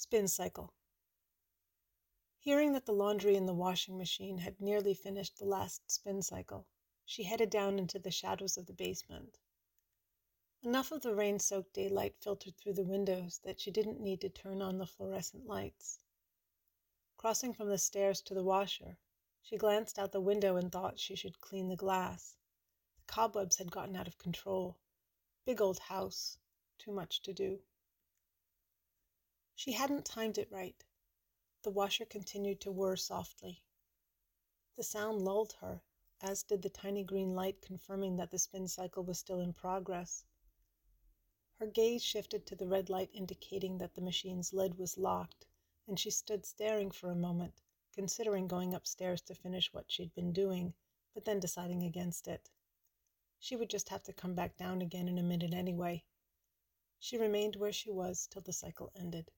Spin cycle. Hearing that the laundry and the washing machine had nearly finished the last spin cycle, she headed down into the shadows of the basement. Enough of the rain soaked daylight filtered through the windows that she didn't need to turn on the fluorescent lights. Crossing from the stairs to the washer, she glanced out the window and thought she should clean the glass. The cobwebs had gotten out of control. Big old house, too much to do. She hadn't timed it right. The washer continued to whir softly. The sound lulled her, as did the tiny green light confirming that the spin cycle was still in progress. Her gaze shifted to the red light indicating that the machine's lid was locked, and she stood staring for a moment, considering going upstairs to finish what she'd been doing, but then deciding against it. She would just have to come back down again in a minute anyway. She remained where she was till the cycle ended.